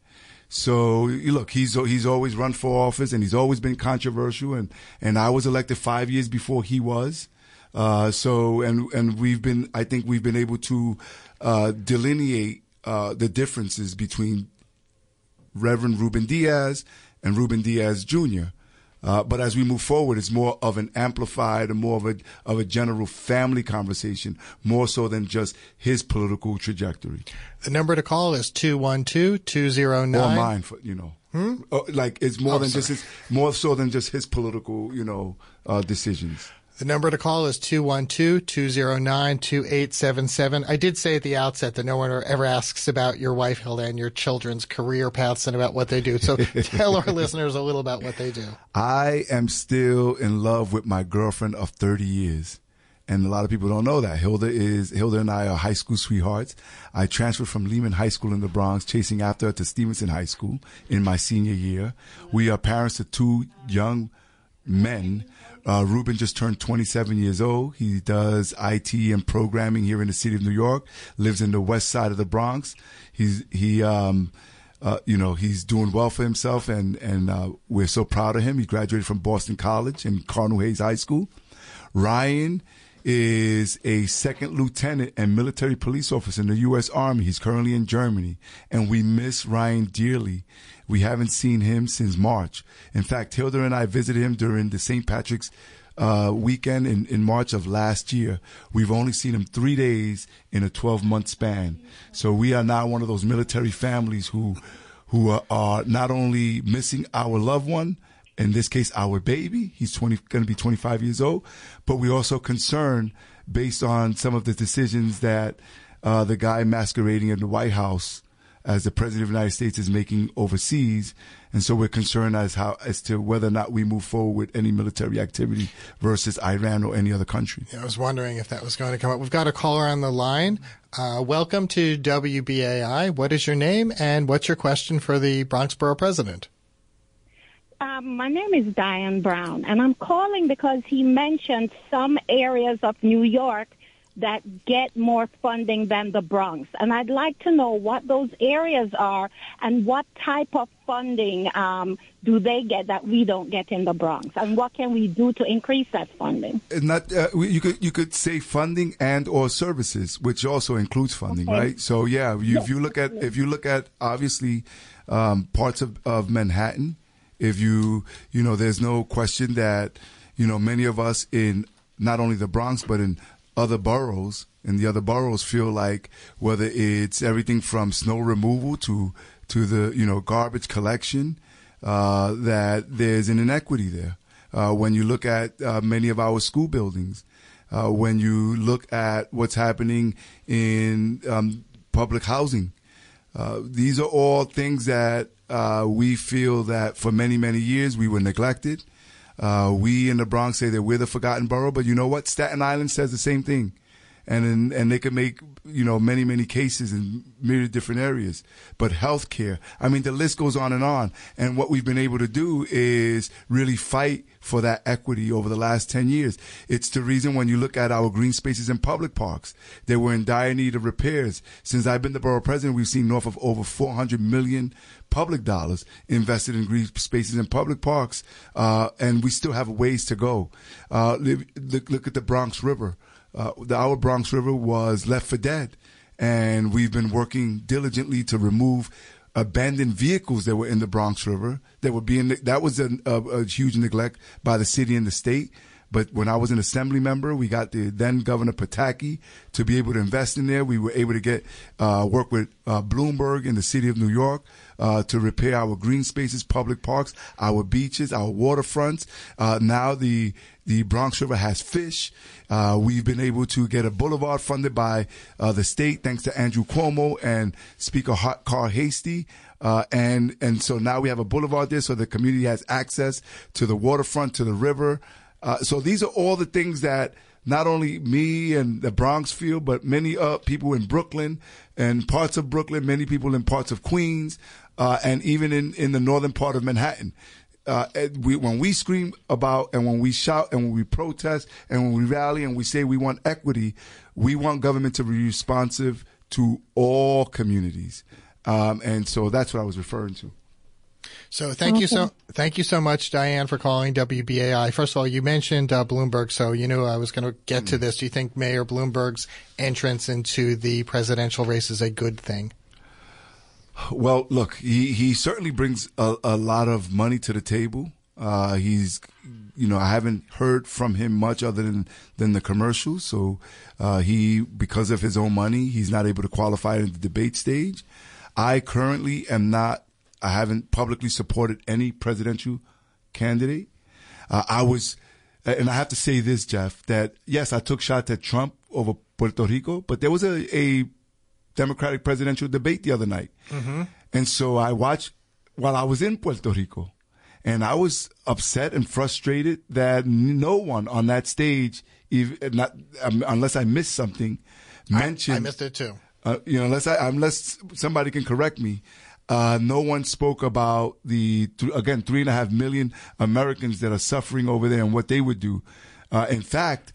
So look, he's he's always run for office and he's always been controversial and and I was elected five years before he was. Uh, so and and we've been I think we've been able to uh, delineate uh, the differences between Reverend Ruben Diaz and Ruben Diaz Jr. Uh, but as we move forward, it's more of an amplified and more of a of a general family conversation, more so than just his political trajectory. The number to call is 212-209. Or mine, for, you know. Hmm? Uh, like it's more Oh, than sorry. just his, more so than just his political, you know, uh, decisions. The number to call is 212-209-2877. I did say at the outset that no one ever asks about your wife, Hilda, and your children's career paths and about what they do. So tell our listeners a little about what they do. I am still in love with my girlfriend of 30 years. And a lot of people don't know that. Hilda is, Hilda and I are high school sweethearts. I transferred from Lehman High School in the Bronx, chasing after her to Stevenson High School in my senior year. We are parents to two young men. Uh, Ruben just turned 27 years old. He does IT and programming here in the city of New York. Lives in the west side of the Bronx. He's he um, uh, you know he's doing well for himself, and and uh, we're so proud of him. He graduated from Boston College and Cardinal Hayes High School. Ryan is a second lieutenant and military police officer in the U.S. Army. He's currently in Germany, and we miss Ryan dearly. We haven't seen him since March. In fact, Hilda and I visited him during the St. Patrick's uh, weekend in, in March of last year. We've only seen him three days in a 12 month span. So we are now one of those military families who who are, are not only missing our loved one, in this case, our baby. He's 20, going to be 25 years old, but we're also concerned based on some of the decisions that uh, the guy masquerading in the White House as the president of the United States is making overseas. And so we're concerned as how, as to whether or not we move forward with any military activity versus Iran or any other country. Yeah, I was wondering if that was going to come up. We've got a caller on the line. Uh, welcome to WBAI. What is your name and what's your question for the Bronx Borough President? Um, my name is Diane Brown, and I'm calling because he mentioned some areas of New York that get more funding than the Bronx. And I'd like to know what those areas are and what type of funding um, do they get that we don't get in the Bronx, and what can we do to increase that funding? Not uh, you could you could say funding and or services, which also includes funding, okay. right? So yeah, you, if you look at if you look at obviously um, parts of, of Manhattan if you, you know, there's no question that, you know, many of us in not only the Bronx, but in other boroughs, and the other boroughs feel like whether it's everything from snow removal to, to the, you know, garbage collection, uh, that there's an inequity there. Uh, when you look at uh, many of our school buildings, uh, when you look at what's happening in um, public housing, uh, these are all things that uh, we feel that for many, many years we were neglected. Uh, we in the Bronx say that we're the forgotten borough, but you know what? Staten Island says the same thing. And in, and they can make you know many many cases in myriad different areas. But healthcare, I mean, the list goes on and on. And what we've been able to do is really fight for that equity over the last 10 years. It's the reason when you look at our green spaces and public parks, they were in dire need of repairs. Since I've been the borough president, we've seen north of over 400 million public dollars invested in green spaces and public parks, uh, and we still have ways to go. Uh, look, look, at the Bronx River. Uh, the, our Bronx River was left for dead, and we've been working diligently to remove abandoned vehicles that were in the Bronx River that were being that was a, a, a, huge neglect by the city and the state. But when I was an assembly member, we got the then Governor Pataki to be able to invest in there. We were able to get uh, work with uh, Bloomberg in the city of New York uh, to repair our green spaces, public parks, our beaches, our waterfronts. Uh, now the the Bronx River has fish. Uh, we've been able to get a boulevard funded by uh, the state, thanks to Andrew Cuomo and Speaker Carl Heastie. Uh, and and so now we have a boulevard there, so the community has access to the waterfront, to the river. Uh, so these are all the things that not only me and the Bronx feel, but many uh, people in Brooklyn and parts of Brooklyn, many people in parts of Queens, uh, and even in, in the northern part of Manhattan. Uh, we, when we scream about and when we shout and when we protest and when we rally and we say we want equity, we want government to be responsive to all communities. Um, and so that's what I was referring to. So thank you so thank you so much, Diane, for calling WBAI. First of all, you mentioned uh, Bloomberg, so you knew I was going to get to this. Do you think Mayor Bloomberg's entrance into the presidential race is a good thing? Well, look, he he certainly brings a, a lot of money to the table. Uh, he's, you know, I haven't heard from him much other than than the commercials. So uh, he, because of his own money, he's not able to qualify in the debate stage. I currently am not I haven't publicly supported any presidential candidate. Uh, I was, and I have to say this, Jeff, that yes, I took shots at Trump over Puerto Rico, but there was a, a Democratic presidential debate the other night. Mm-hmm. And so I watched while I was in Puerto Rico. And I was upset and frustrated that no one on that stage, even, not, um, unless I missed something, mentioned. I, I missed it too. Uh, you know, unless I, unless somebody can correct me, Uh, no one spoke about the th- again three and a half million Americans that are suffering over there and what they would do. Uh, in fact,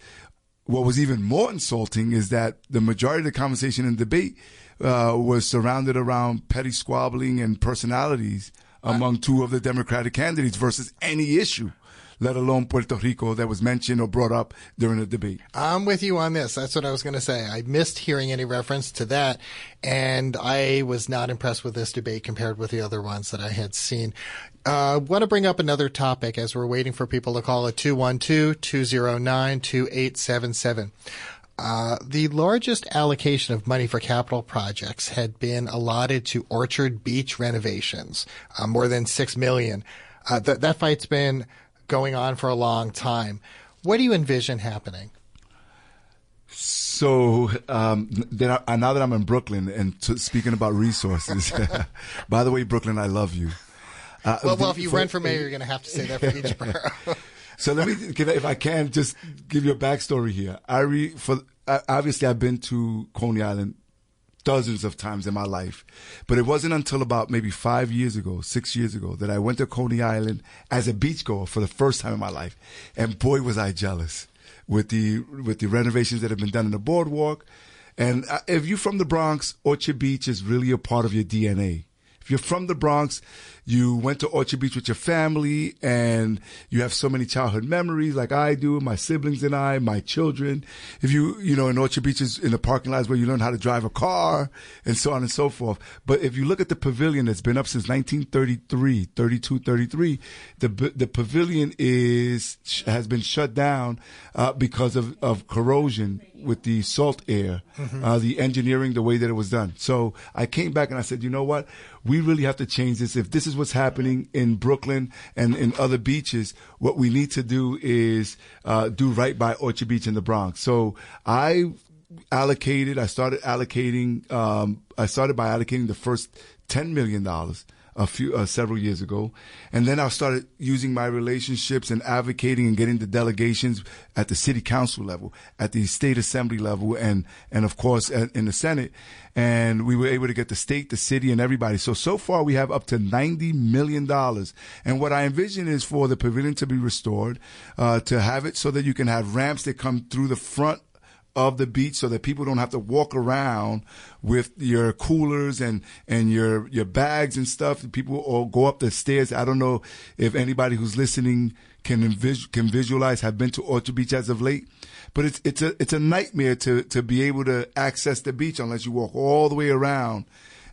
what was even more insulting is that the majority of the conversation and debate uh, was surrounded around petty squabbling and personalities among two of the Democratic candidates versus any issue let alone Puerto Rico that was mentioned or brought up during the debate. I'm with you on this. That's what I was going to say. I missed hearing any reference to that, and I was not impressed with this debate compared with the other ones that I had seen. Uh, want to bring up another topic as we're waiting for people to call at 212 209 2877. Uh, the largest allocation of money for capital projects had been allotted to Orchard Beach renovations, uh, more than six million. Uh, th- that fight's been going on for a long time. What do you envision happening? So um, I, now that I'm in Brooklyn and t- speaking about resources, by the way, Brooklyn, I love you. Uh, well, well, if you for, run for mayor, you're going to have to say that for each borough. so let me, if I can, just give you a backstory here. I re, for obviously I've been to Coney Island dozens of times in my life. But it wasn't until about maybe five years ago, six years ago, that I went to Coney Island as a beachgoer for the first time in my life. And boy, was I jealous with the, with the renovations that have been done in the boardwalk. And uh, if you're from the Bronx, Orchard Beach is really a part of your DNA. If you're from the Bronx, you went to Orchard Beach with your family and you have so many childhood memories like I do, my siblings and I, my children. If you, you know, in Orchard Beach is in the parking lots where you learn how to drive a car and so on and so forth. But if you look at the pavilion that's been up since 1933, 32, 33, the, the pavilion is, has been shut down, uh, because of, of corrosion with the salt air, mm-hmm. uh, the engineering, the way that it was done. So I came back and I said, you know what? We really have to change this. If this is what's happening in Brooklyn and in other beaches, what we need to do is uh, do right by Orchard Beach in the Bronx. So I allocated, I started allocating, um, I started by allocating the first $10 million a few uh, several years ago, and then I started using my relationships and advocating and getting the delegations at the city council level, at the state assembly level, and and of course in the Senate, and we were able to get the state, the city, and everybody. So so far we have up to ninety million dollars, and what I envision is for the pavilion to be restored, uh, to have it so that you can have ramps that come through the front of the beach so that people don't have to walk around with your coolers and, and your, your bags and stuff. People all go up the stairs. I don't know if anybody who's listening can envis- can visualize, have been to Orchard Beach as of late, but it's, it's a, it's a nightmare to, to be able to access the beach unless you walk all the way around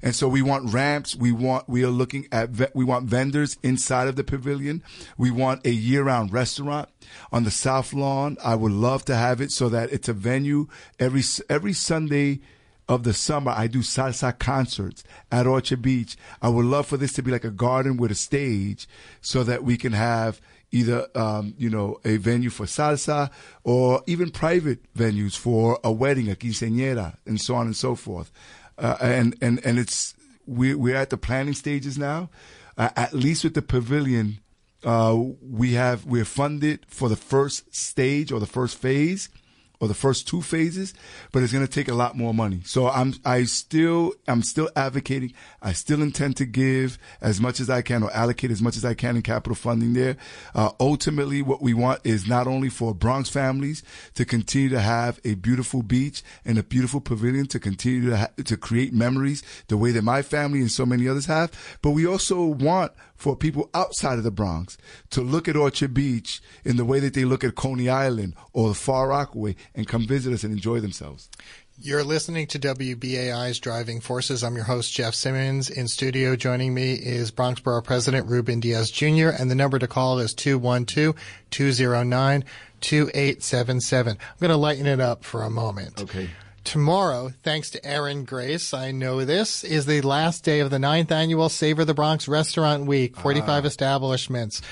and so we want ramps. We want, we are looking at, we want vendors inside of the pavilion. We want a year round restaurant on the South Lawn. I would love to have it so that it's a venue every, every Sunday of the summer, I do salsa concerts at Orchard Beach. I would love for this to be like a garden with a stage so that we can have either, um, you know, a venue for salsa or even private venues for a wedding, a quinceañera, and so on and so forth uh, and and and it's we we're at the planning stages now. Uh, at least with the pavilion, uh, we have we're funded for the first stage or the first phase or the first two phases, but it's going to take a lot more money. So I'm, I still, I'm still advocating. I still intend to give as much as I can or allocate as much as I can in capital funding there. Uh, ultimately, what we want is not only for Bronx families to continue to have a beautiful beach and a beautiful pavilion to continue to, ha- to create memories the way that my family and so many others have, but we also want for people outside of the Bronx to look at Orchard Beach in the way that they look at Coney Island or the Far Rockaway and come visit us and enjoy themselves. You're listening to WBAI's Driving Forces. I'm your host, Jeff Simmons. In studio joining me is Bronx Borough President Ruben Diaz Jr., and the number to call is 212-209-2877. I'm going to lighten it up for a moment. Okay. Tomorrow, thanks to Erin Grace, I know this, is the last day of the ninth annual Savor the Bronx Restaurant Week, 45 ah. establishments.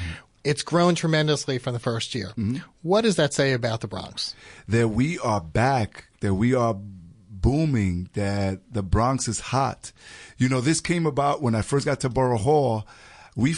It's grown tremendously from the first year. Mm-hmm. What does that say about the Bronx? That we are back, that we are booming, that the Bronx is hot. You know, this came about when I first got to Borough Hall. We,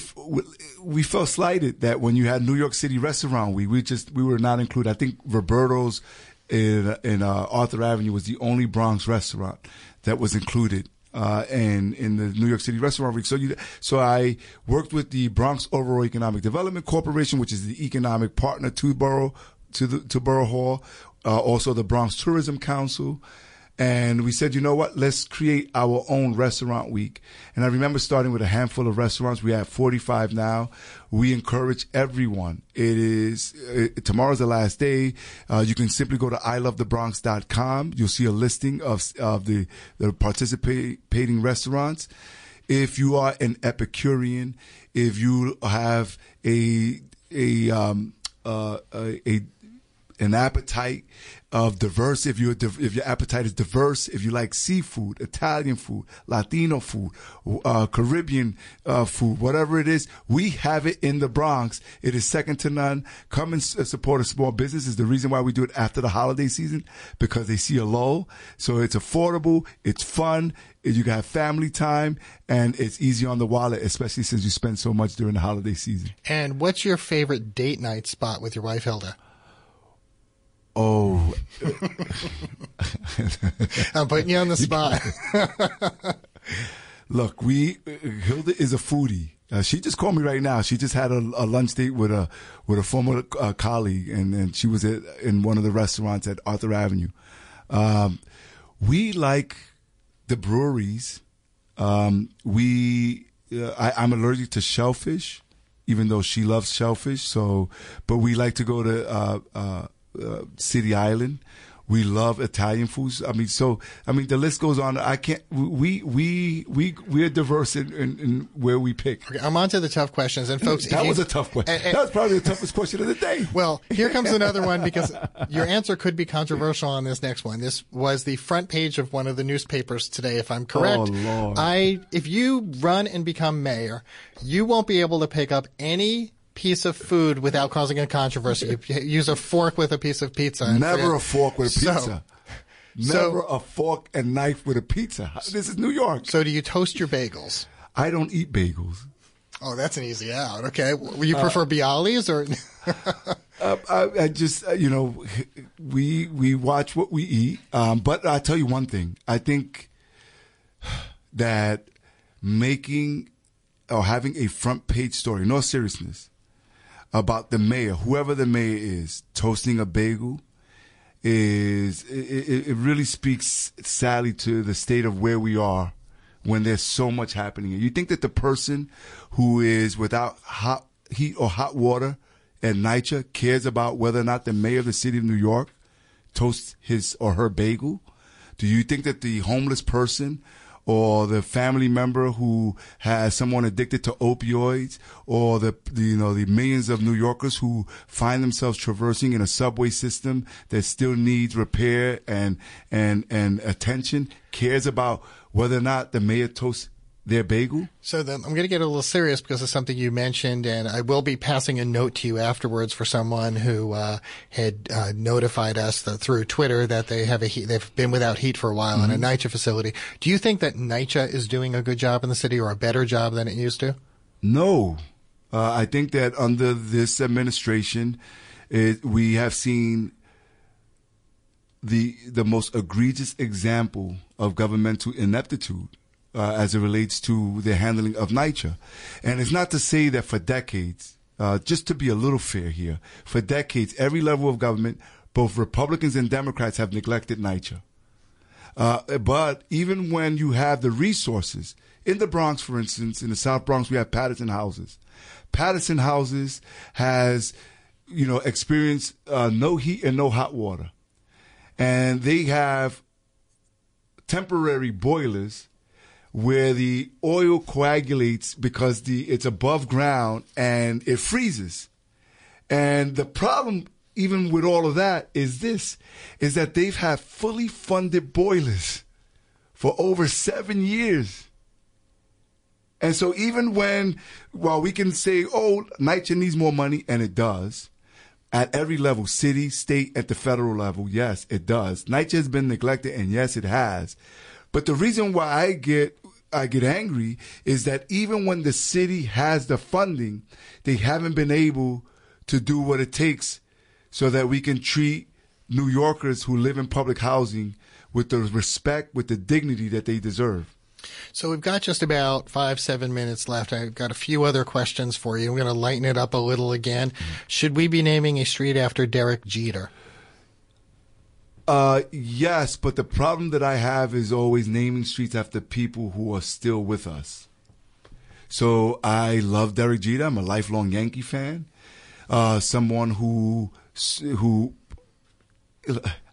we felt slighted that when you had New York City Restaurant Week, we just, we were not included. I think Roberto's in, in uh, Arthur Avenue was the only Bronx restaurant that was included uh, and in the New York City Restaurant Week. So, you, so I worked with the Bronx Overall Economic Development Corporation, which is the economic partner to Borough to the to Borough Hall, uh, also the Bronx Tourism Council. And we said, you know what? Let's create our own restaurant week. And I remember starting with a handful of restaurants. We have 45 now. We encourage everyone. It is, uh, tomorrow's the last day. Uh, you can simply go to ilovethebronx.com. You'll see a listing of, of the, the participating restaurants. If you are an Epicurean, if you have a, a, um, uh, a, a an appetite of diverse. If your if your appetite is diverse, if you like seafood, Italian food, Latino food, uh, Caribbean uh, food, whatever it is, we have it in the Bronx. It is second to none. Come and support a small business. Is the reason why we do it after the holiday season because they see a lull. So it's affordable, it's fun. You have family time and it's easy on the wallet, especially since you spend so much during the holiday season. And what's your favorite date night spot with your wife, Hilda? Oh, I'm putting you on the spot. Look, we Hilda is a foodie. Uh, she just called me right now. She just had a, a lunch date with a with a former uh, colleague, and, and she was at, in one of the restaurants at Arthur Avenue. Um, we like the breweries. Um, we uh, I, I'm allergic to shellfish, even though she loves shellfish. So, but we like to go to uh, City Island. We love Italian foods. I mean, so I mean, the list goes on. I can't. We we we we are diverse in, in, in where we pick. Okay, I'm on to the tough questions, and folks, that you, was a tough question. And, and, that was probably the toughest question of the day. Well, here comes another one because your answer could be controversial on this next one. This was the front page of one of the newspapers today, if I'm correct. Oh Lord! I if you run and become mayor, you won't be able to pick up any piece of food without causing a controversy. You use a fork with a piece of pizza. Never a fork with a pizza. So, Never so, a fork and knife with a pizza. This is New York. So do you toast your bagels? I don't eat bagels. Oh, that's an easy out. Okay. Will you prefer uh, Bialys or? uh, I, I, just, uh, you know, we we watch what we eat. Um, but I tell you one thing. I think that making or having a front page story, no seriousness, about the mayor, whoever the mayor is, toasting a bagel is it, it really speaks sadly to the state of where we are when there's so much happening. You think that the person who is without hot heat or hot water at NYCHA cares about whether or not the mayor of the city of New York toasts his or her bagel? Do you think that the homeless person or the family member who has someone addicted to opioids or the, the, you know the millions of New Yorkers who find themselves traversing in a subway system that still needs repair and and and attention cares about whether or not the mayor toasts their bagel. So then I'm going to get a little serious because of something you mentioned, and I will be passing a note to you afterwards for someone who uh, had uh, notified us that through Twitter that they have a heat, they've been without heat for a while mm-hmm. in a NYCHA facility. Do you think that NYCHA is doing a good job in the city or a better job than it used to? No, uh, I think that under this administration, it, we have seen the the most egregious example of governmental ineptitude uh, as it relates to the handling of NYCHA. And it's not to say that for decades, uh, just to be a little fair here, for decades, every level of government, both Republicans and Democrats have neglected NYCHA. Uh, but even when you have the resources, in the Bronx, for instance, in the South Bronx, we have Patterson houses. Patterson houses has, you know, experienced uh, no heat and no hot water. And they have temporary boilers where the oil coagulates because the it's above ground and it freezes. And the problem even with all of that is this is that they've had fully funded boilers for over 7 years. And so even when while we can say oh NYCHA needs more money and it does at every level, city, state, at the federal level, yes, it does. NYCHA has been neglected, and yes, it has. But the reason why I get I get angry is that even when the city has the funding, they haven't been able to do what it takes so that we can treat New Yorkers who live in public housing with the respect, with the dignity that they deserve. So we've got just about five, seven minutes left. I've got a few other questions for you. I'm going to lighten it up a little again. Mm-hmm. Should we be naming a street after Derek Jeter? Uh, yes, but the problem that I have is always naming streets after people who are still with us. So I love Derek Jeter. I'm a lifelong Yankee fan. Uh, someone who who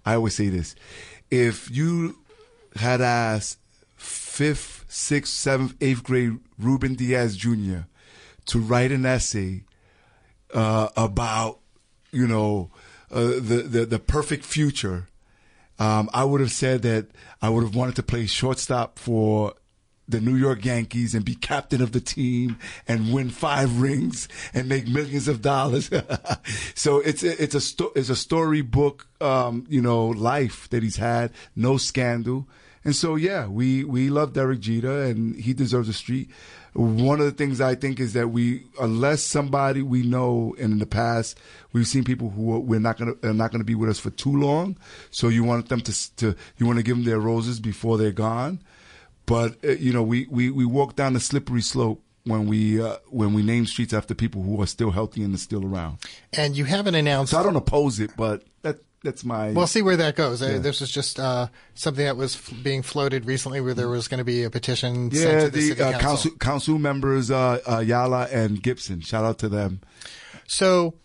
I always say this: if you had asked fifth, sixth, seventh, eighth grade Ruben Diaz Jr. to write an essay uh, about, you know, uh, the, the the perfect future um, I would have said that I would have wanted to play shortstop for the New York Yankees and be captain of the team and win five rings and make millions of dollars. so it's a, it's a sto- it's a storybook, um, you know, life that he's had, no scandal. And so yeah, we we love Derek Jeter and he deserves a street one of the things I think is that we, unless somebody we know, and in the past we've seen people who are, we're not gonna are not gonna be with us for too long. So you want them to to you want to give them their roses before they're gone. But uh, you know, we, we we walk down the slippery slope when we uh, when we name streets after people who are still healthy and are still around. And you haven't announced. So I don't oppose it, but that that's my. We'll see where that goes. Uh, yeah. this was just uh, something that was f- being floated recently, where there was going to be a petition. Yeah, the, the uh, council. council. council members uh, uh, Yala and Gibson. Shout out to them. So,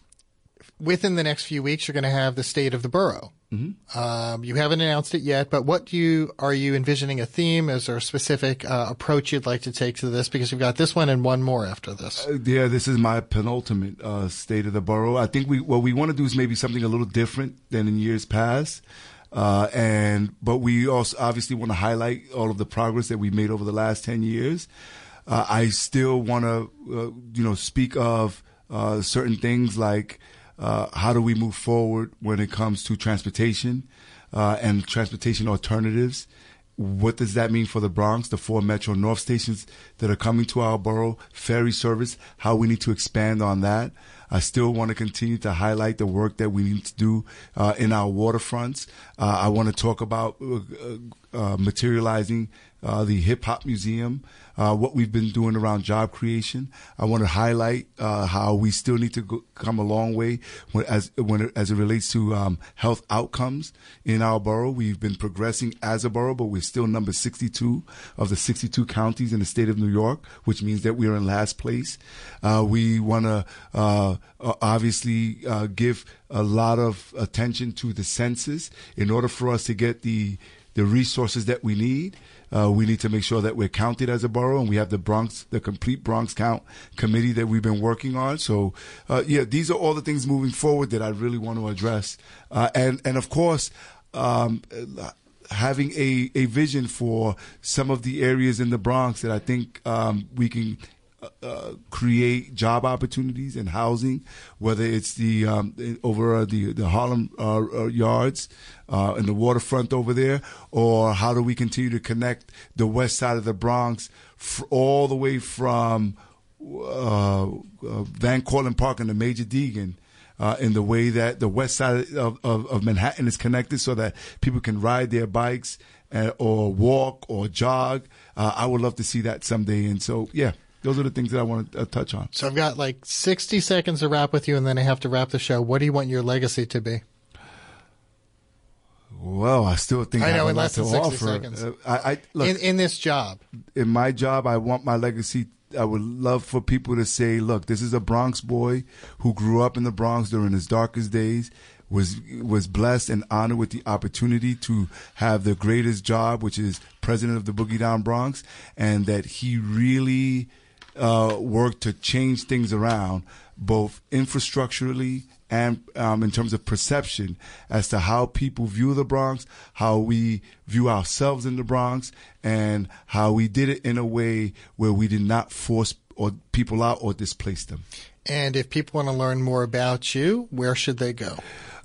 within the next few weeks, you're going to have the state of the borough. Mm-hmm. Um, you haven't announced it yet, but what do you are you envisioning a theme? Is there a specific uh, approach you'd like to take to this? Because you've got this one and one more after this. Uh, yeah, this is my penultimate uh, state of the borough. I think we what we want to do is maybe something a little different than in years past. Uh, and but we also obviously want to highlight all of the progress that we made over the last ten years. Uh, I still want to, uh, you know, speak of certain things like uh, how do we move forward when it comes to transportation uh, and transportation alternatives? What does that mean for the Bronx, the four Metro North stations that are coming to our borough, ferry service, how we need to expand on that? I still want to continue to highlight the work that we need to do uh, in our waterfronts. Uh, I want to talk about uh, uh, materializing uh, the Hip Hop Museum, uh, what we've been doing around job creation. I want to highlight uh, how we still need to go, come a long way when, as when it, as it relates to um, health outcomes in our borough. We've been progressing as a borough, but we're still number 62 of the 62 counties in the state of New York, which means that we are in last place. We want to obviously give a lot of attention to the census in order for us to get the the resources that we need. Uh, we need to make sure that we're counted as a borough, and we have the Bronx, the complete Bronx count committee that we've been working on. So, uh, yeah, these are all the things moving forward that I really want to address, uh, and and of course. Um, having a, a vision for some of the areas in the Bronx that I think um, we can uh, create job opportunities and housing, whether it's the um, over uh, the the Harlem uh, uh yards uh, and the waterfront over there, or how do we continue to connect the west side of the Bronx all the way from Van Cortlandt Park and the Major Deegan. in the way that the west side of, of, of, Manhattan is connected so that people can ride their bikes or walk or jog. I would love to see that someday. And so, yeah, those are the things that I want to uh, touch on. So I've got like 60 seconds to wrap with you, and then I have to wrap the show. What do you want your legacy to be? Well, I still think I, I know in less than 60 offer. seconds. Uh, I, I look, in, in this job, in my job, I want my legacy. I would love for people to say, "Look, this is a Bronx boy who grew up in the Bronx during his darkest days." was was blessed and honored with the opportunity to have the greatest job, which is president of the Boogie Down Bronx, and that he really uh, work to change things around, both infrastructurally and um, in terms of perception as to how people view the Bronx, how we view ourselves in the Bronx, and how we did it in a way where we did not force or people out or displace them. And if people want to learn more about you, where should they go?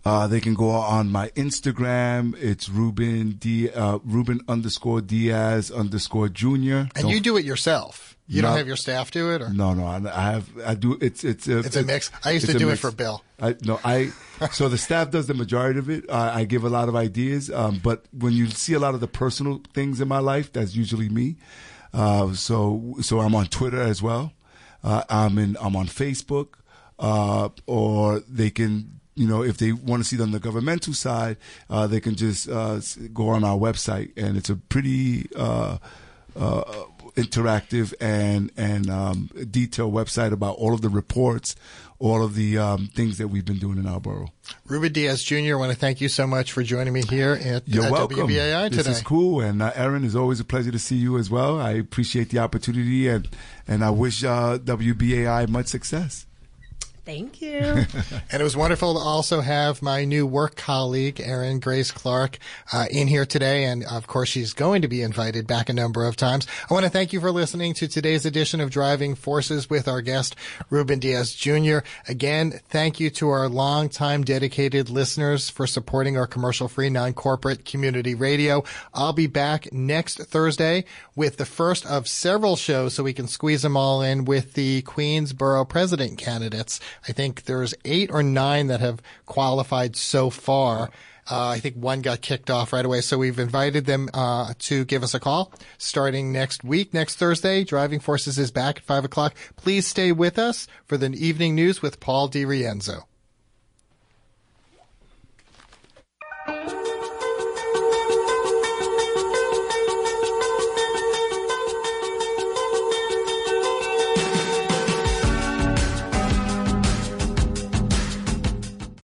Uh, they can go on my Instagram. It's Ruben D, uh, Ruben underscore Diaz underscore Junior. And Don't, you do it yourself. You don't have your staff do it, or no, no. I have. I do. It's it's a, it's a mix. I used to do it for Bill. I no. I so the staff does the majority of it. Uh, I give a lot of ideas, um, but when you see a lot of the personal things in my life, that's usually me. Uh, so so I'm on Twitter as well. Uh, I'm in I'm on Facebook, uh, or they can you know, if they want to see it on the governmental side, uh, they can just uh, go on our website, and it's a pretty uh, uh, interactive and and um, detailed website about all of the reports, all of the um, things that we've been doing in our borough. Ruben Diaz Jr., I want to thank you so much for joining me here at You're uh, welcome. WBAI today. This is cool, and uh, Erin, it's always a pleasure to see you as well. I appreciate the opportunity, and and I wish uh, WBAI much success. Thank you. and it was wonderful to also have my new work colleague, Erin Grace Clarke, uh, in here today. And of course, she's going to be invited back a number of times. I want to thank you for listening to today's edition of Driving Forces with our guest, Ruben Diaz Jr. Again, thank you to our longtime dedicated listeners for supporting our commercial free non-corporate community radio. I'll be back next Thursday with the first of several shows so we can squeeze them all in with the Queensborough president candidates. I think there's eight or nine that have qualified so far. Uh, I think one got kicked off right away. So we've invited them uh, to give us a call starting next week, next Thursday. Driving Forces is back at 5 o'clock. Please stay with us for the evening news with Paul DiRienzo.